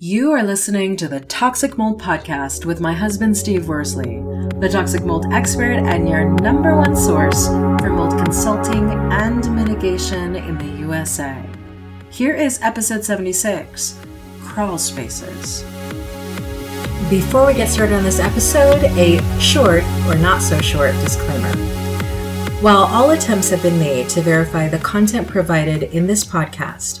You are listening to the Toxic Mold Podcast with my husband, Steve Worsley, the toxic mold expert and your number one source for mold consulting and mitigation in the USA. Here is episode 76 Crawl Spaces. Before we get started on this episode, a short or not so short disclaimer. While all attempts have been made to verify the content provided in this podcast,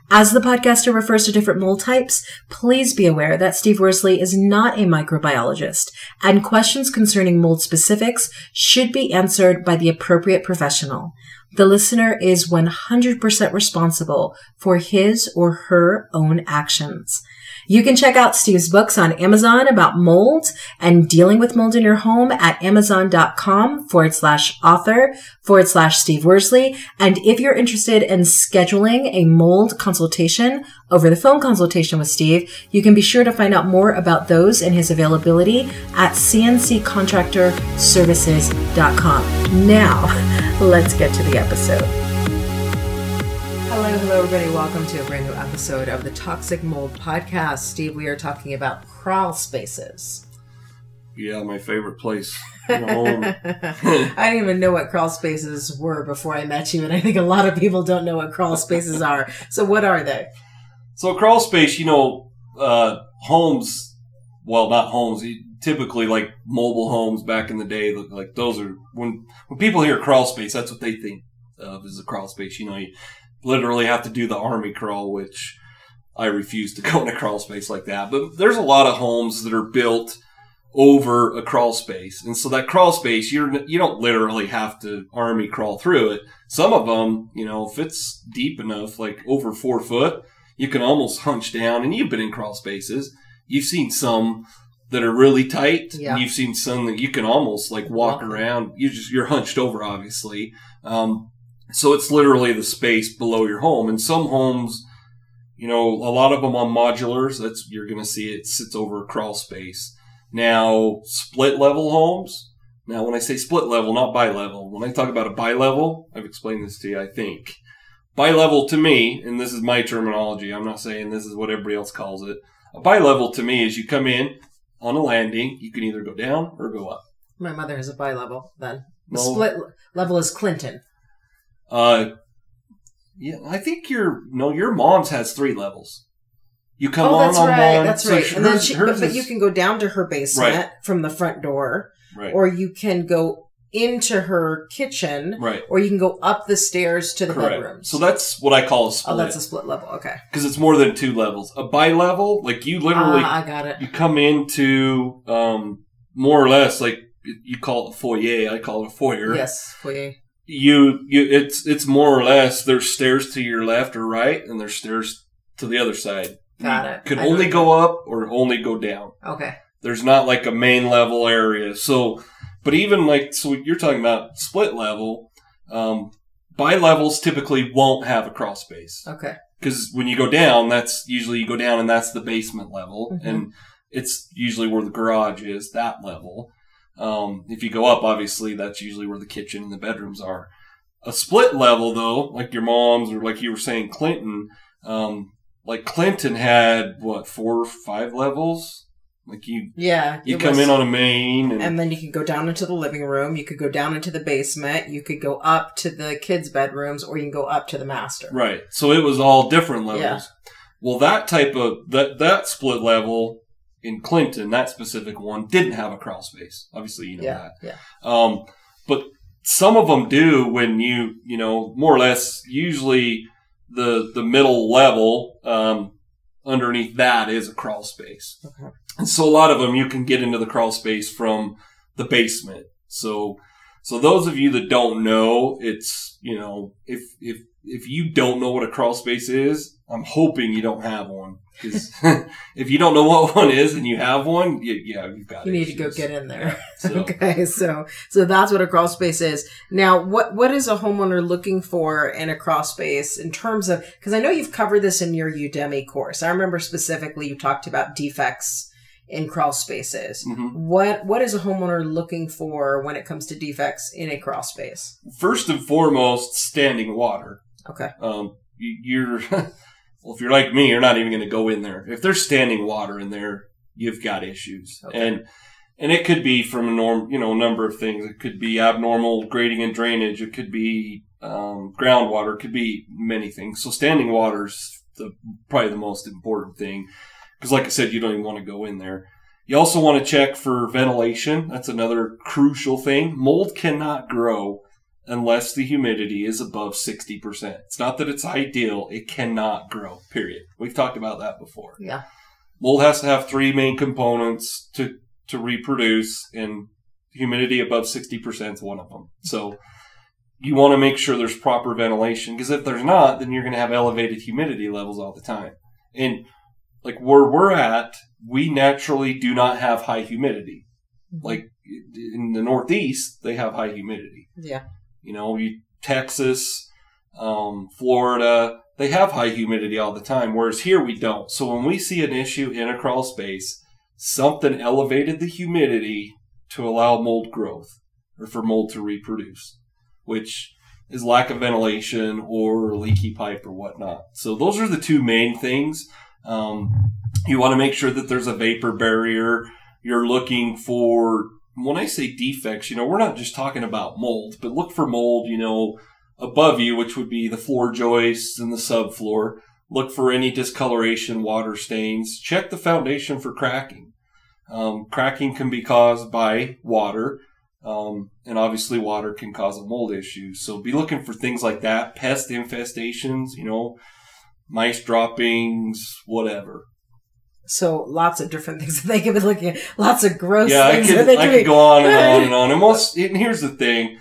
As the podcaster refers to different mold types, please be aware that Steve Worsley is not a microbiologist, and questions concerning mold specifics should be answered by the appropriate professional. The listener is 100% responsible for his or her own actions. You can check out Steve's books on Amazon about mold and dealing with mold in your home at amazon.com forward slash author forward slash Steve Worsley. And if you're interested in scheduling a mold consultation over the phone consultation with Steve, you can be sure to find out more about those and his availability at cnccontractorservices.com. Now, let's get to the episode. Hello, hello, everybody. Welcome to a brand new episode of the Toxic Mold Podcast. Steve, we are talking about crawl spaces. Yeah, my favorite place. In the home. I didn't even know what crawl spaces were before I met you, and I think a lot of people don't know what crawl spaces are. So, what are they? So, crawl space, you know, uh, homes, well, not homes, typically like mobile homes back in the day, like those are, when, when people hear crawl space, that's what they think of as a crawl space. You know, you, literally have to do the army crawl, which I refuse to go in a crawl space like that. But there's a lot of homes that are built over a crawl space. And so that crawl space, you're, you don't literally have to army crawl through it. Some of them, you know, if it's deep enough, like over four foot, you can almost hunch down and you've been in crawl spaces. You've seen some that are really tight. Yeah. you've seen some that you can almost like walk around. You just, you're hunched over, obviously. Um, so it's literally the space below your home. And some homes, you know, a lot of them on modulars, that's, you're going to see it sits over a crawl space. Now, split level homes. Now, when I say split level, not bi-level, when I talk about a bi-level, I've explained this to you, I think. Bi-level to me, and this is my terminology, I'm not saying this is what everybody else calls it. A bi-level to me is you come in on a landing, you can either go down or go up. My mother has a bi-level then. The no. split level is Clinton. Uh, yeah, I think your no, your mom's has three levels. You come oh, on that's on right, one. That's so right. and then she, but, but, you can go down to her basement right. from the front door, right. or you can go into her kitchen, right? Or you can go up the stairs to the Correct. bedrooms. So that's what I call a split. Oh, that's a split level. Okay, because it's more than two levels. A bi-level, like you literally, ah, I got it. You come into um, more or less like you call it a foyer. I call it a foyer. Yes, foyer you you it's it's more or less there's stairs to your left or right and there's stairs to the other side. Got you it. Could I only go up or only go down. Okay. There's not like a main level area. So but even like so you're talking about split level, um bi levels typically won't have a crawl space. Okay. Because when you go down, that's usually you go down and that's the basement level. Mm-hmm. And it's usually where the garage is, that level. Um, if you go up, obviously, that's usually where the kitchen and the bedrooms are. A split level, though, like your mom's or like you were saying, Clinton, um, like Clinton had what four or five levels. Like you, yeah, you come was, in on a main, and, and, then you could go down into the living room. You could go down into the basement. You could go up to the kids' bedrooms, or you can go up to the master. Right. So it was all different levels. Yeah. Well, that type of that that split level in Clinton, that specific one didn't have a crawl space. Obviously, you know yeah, that. Yeah. Um, but some of them do when you, you know, more or less, usually the, the middle level, um, underneath that is a crawl space. Okay. And so a lot of them you can get into the crawl space from the basement. So, so those of you that don't know, it's, you know, if, if, if you don't know what a crawl space is, I'm hoping you don't have one. Because if you don't know what one is and you have one, you, yeah, you've got. You need to go get in there. So- Okay, so so that's what a crawl space is. Now, what what is a homeowner looking for in a crawl space in terms of? Because I know you've covered this in your Udemy course. I remember specifically you talked about defects in crawl spaces. Mhm. What what is a homeowner looking for when it comes to defects in a crawl space? First and foremost, standing water. Okay, Um, you, you're, well, if you're like me, you're not even going to go in there. If there's standing water in there, you've got issues. Okay. And, and it could be from a norm, you know, a number of things. It could be abnormal grading and drainage. It could be, um, groundwater. It could be many things. So standing water's the, probably the most important thing. Cause like I said, you don't even want to go in there. You also want to check for ventilation. That's another crucial thing. Mold cannot grow unless the humidity is above 60%. It's not that it's ideal, it cannot grow, period. We've talked about that before. yeah, Mold has to have three main components to, to reproduce, and humidity above 60% is one of them. So you want to make sure there's proper ventilation, because if there's not, then you're going to have elevated humidity levels all the time. And like where we're at, we naturally do not have high humidity. Like in the Northeast, they have high humidity. yeah. You know, you, Texas, um, Florida, they have high humidity all the time, whereas here we don't. So when we see an issue in a crawl space, something elevated the humidity to allow mold growth or for mold to reproduce, which is lack of ventilation or leaky pipe or whatnot. So those are the two main things. Um, you want to make sure that there's a vapor barrier. You're looking for when I say defects, you know, we're not just talking about mold, but look for mold, you know, above you, which would be the floor joists and the subfloor. Look for any discoloration, water stains. Check the foundation for cracking. Um, cracking can be caused by water, um, and obviously water can cause a mold issue. So be looking for things like that. Pest infestations, you know, mice droppings, whatever. So lots of different things that they could be looking at. Lots of gross yeah, I things could, that they I could go on and on and on. And most, and here's the thing: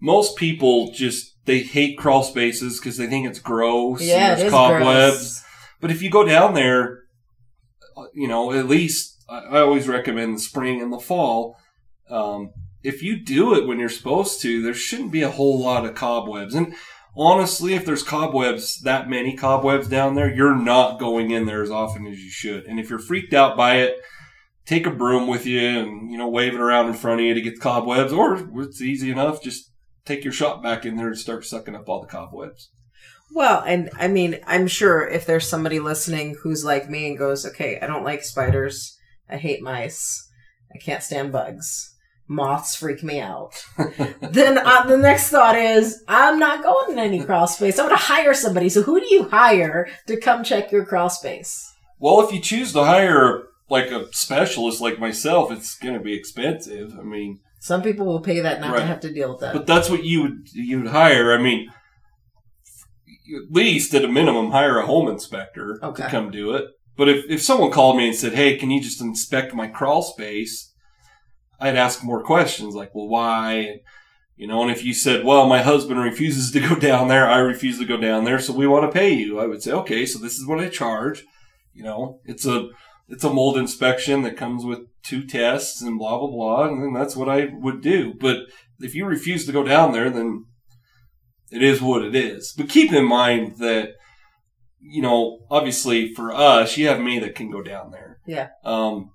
most people just they hate crawl spaces because they think it's gross. Yeah, it there's is cobwebs. gross. But if you go down there, uh, you know, at least I, I always recommend the spring and the fall. Um, if you do it when you're supposed to, there shouldn't be a whole lot of cobwebs. And honestly, if there's cobwebs, that many cobwebs down there, you're not going in there as often as you should. And if you're freaked out by it, take a broom with you and, you know, wave it around in front of you to get the cobwebs, or it's easy enough, just take your shop back in there and start sucking up all the cobwebs. Well, and I mean, I'm sure if there's somebody listening who's like me and goes, okay, I don't like spiders. I hate mice. I can't stand bugs. Moths freak me out. then uh, the next thought is, I'm not going in any crawl space. I'm going to hire somebody. So who do you hire to come check your crawl space? Well, if you choose to hire like a specialist like myself, it's going to be expensive. I mean, Some people will pay that not to have to deal with that. but that's what you would you would hire. I mean, at least at a minimum, hire a home inspector Okay. to come do it. But if if someone called me and said, "Hey, can you just inspect my crawl space?" I'd ask more questions like, "Well, why?" You know, and if you said, "Well, my husband refuses to go down there, I refuse to go down there, so we want to pay you," I would say, "Okay, so this is what I charge." You know, it's a it's a mold inspection that comes with two tests and blah blah blah, and then that's what I would do. But if you refuse to go down there, then it is what it is. But keep in mind that you know, obviously for us, you have me that can go down there. Yeah. Um,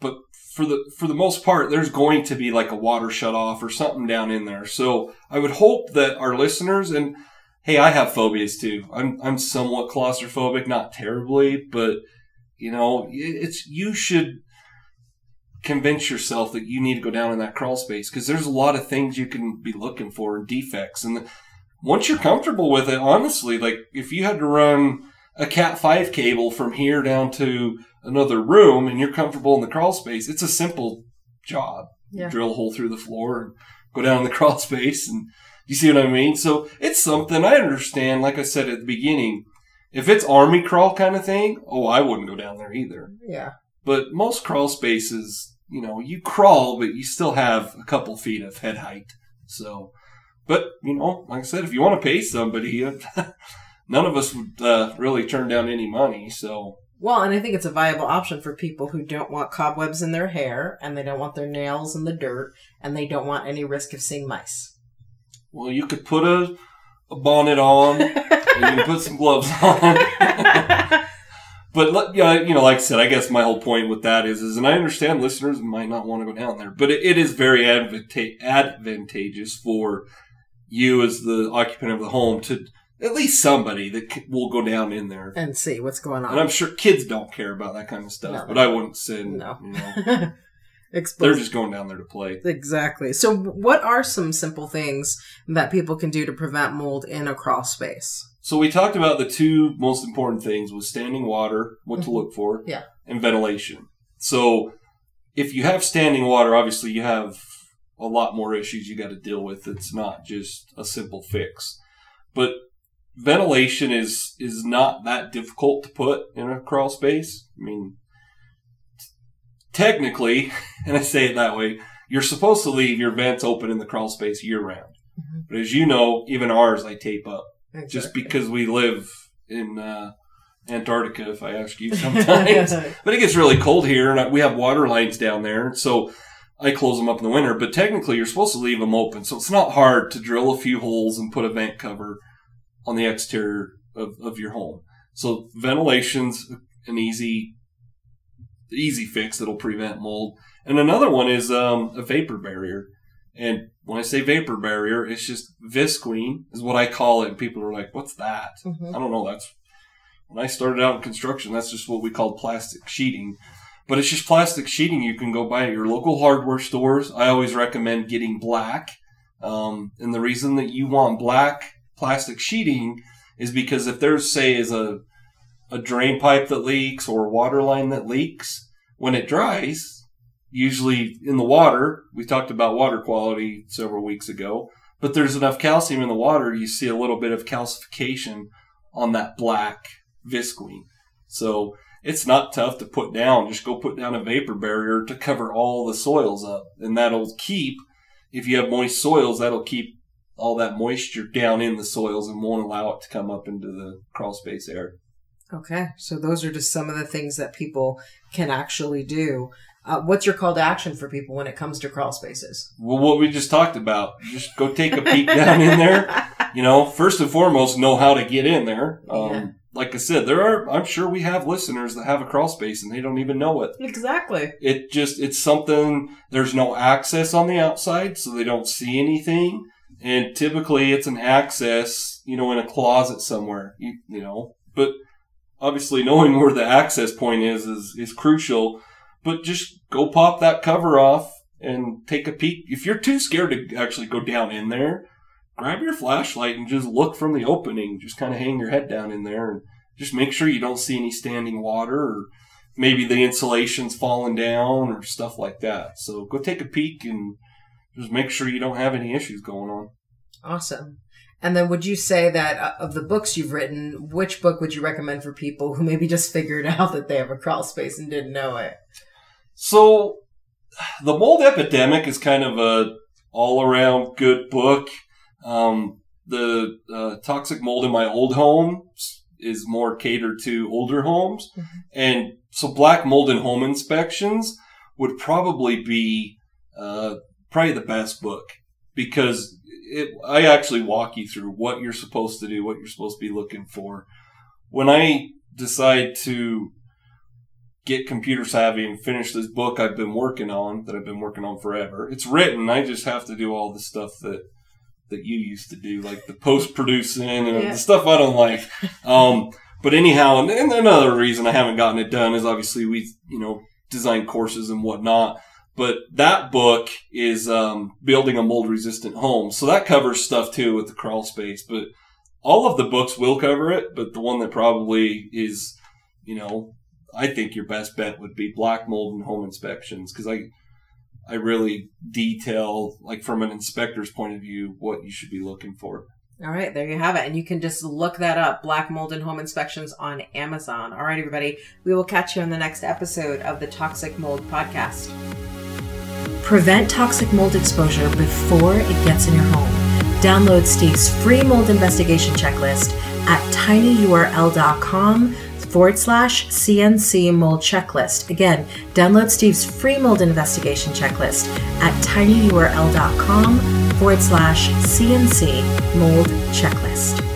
but for the for the most part, there's going to be like a water shut off or something down in there. So I would hope that our listeners and hey, I have phobias too. I'm I'm somewhat claustrophobic, not terribly, but you know, it's you should convince yourself that you need to go down in that crawl space because there's a lot of things you can be looking for and defects and the, once you're comfortable with it honestly like if you had to run a cat 5 cable from here down to another room and you're comfortable in the crawl space it's a simple job Yeah. drill a hole through the floor and go down in the crawl space and you see what I mean? So it's something I understand. Like I said at the beginning, if it's army crawl kind of thing, oh, I wouldn't go down there either. Yeah. But most crawl spaces, you know, you crawl, but you still have a couple feet of head height. So, but you know, like I said, if you want to pay somebody, uh, none of us would uh, really turn down any money. So, Well, and I think it's a viable option for people who don't want cobwebs in their hair and they don't want their nails in the dirt and they don't want any risk of seeing mice. well, you could put a, a bonnet on, and you can put some gloves on. But yeah, you know, like I said, I guess my whole point with that is, is, and I understand listeners might not want to go down there, but it, it is very advanta- advantageous for you as the occupant of the home to at least somebody that will go down in there. and see what's going on. And I'm sure kids don't care about that kind of stuff, No. but I wouldn't send. No. You know, they're just going down there to play. Exactly. So, what are some simple things that people can do to prevent mold in a crawl space? So we talked about the two most important things was standing water, what to Mhm. look for, Yeah. and ventilation. So if you have standing water, obviously you have a lot more issues you got to deal with. It's not just a simple fix. But ventilation is is not that difficult to put in a crawl space. I mean technically, and I say it that way, you're supposed to leave your vents open in the crawl space year round. Mhm. But as you know, even ours I tape up just because we live in uh, Antarctica, if I ask you sometimes. but it gets really cold here, and we have water lines down there, so I close them up in the winter. But technically, you're supposed to leave them open, so it's not hard to drill a few holes and put a vent cover on the exterior of, of your home. So ventilation's an easy, easy fix that'll prevent mold. And another one is um, a vapor barrier. And when I say vapor barrier, it's just visqueen is what I call it. And people are like, "What's that?" Mhm. I don't know. That's when I started out in construction. That's just what we called plastic sheeting. But it's just plastic sheeting you can go buy at your local hardware stores. I always recommend getting black. Um, and the reason that you want black plastic sheeting is because if there's, say, is a a drain pipe that leaks or a water line that leaks, when it dries, usually in the water, we talked about water quality several weeks ago, but there's enough calcium in the water, you see a little bit of calcification on that black visqueen. So it's not tough to put down. Just go put down a vapor barrier to cover all the soils up. And that'll keep, if you have moist soils, that'll keep all that moisture down in the soils and won't allow it to come up into the crawl space air. Okay, so those are just some of the things that people can actually do. Uh, what's your call to action for people when it comes to crawl spaces? Well, what we just talked about, just go take a peek down in there. You know, first and foremost, know how to get in there. Um, Yeah. Like I said, there are, I'm sure we have listeners that have a crawl space and they don't even know it. Exactly. It just, it's something, there's no access on the outside, so they don't see anything. And typically it's an access, you know, in a closet somewhere, you, you know, but obviously knowing where the access point is, is, is crucial. But just go pop that cover off and take a peek. If you're too scared to actually go down in there, grab your flashlight and just look from the opening. Just kind of hang your head down in there and just make sure you don't see any standing water or maybe the insulation's falling down or stuff like that. So go take a peek and just make sure you don't have any issues going on. Awesome. And then would you say that uh, of the books you've written, which book would you recommend for people who maybe just figured out that they have a crawl space and didn't know it? So the mold epidemic is kind of a all around good book. Um, the uh, toxic mold in my old home is more catered to older homes, Mhm. and so black mold in home inspections would probably be uh, probably the best book because it, I actually walk you through what you're supposed to do, what you're supposed to be looking for. When I decide to get computer savvy and finish this book I've been working on that I've been working on forever. It's written. I just have to do all the stuff that that you used to do, like the post producing and Yeah. the stuff I don't like. Um, but anyhow, and, and another reason I haven't gotten it done is obviously we, you know, design courses and whatnot. But that book is um, building a mold resistant home, so that covers stuff too with the crawl space. But all of the books will cover it, but the one that probably is, you know, I think your best bet would be black mold and home inspections because I, I really detail, like from an inspector's point of view, what you should be looking for. All right, there you have it. And you can just look that up Black Mold and Home Inspections on Amazon. All right, everybody, we will catch you in the next episode of the Toxic Mold Podcast. Prevent toxic mold exposure before it gets in your home. Download Steve's free mold investigation checklist at tinyurl.com forward slash CNC mold checklist. Again, download Steve's free mold investigation checklist at tinyurl.com forward slash CNC mold checklist.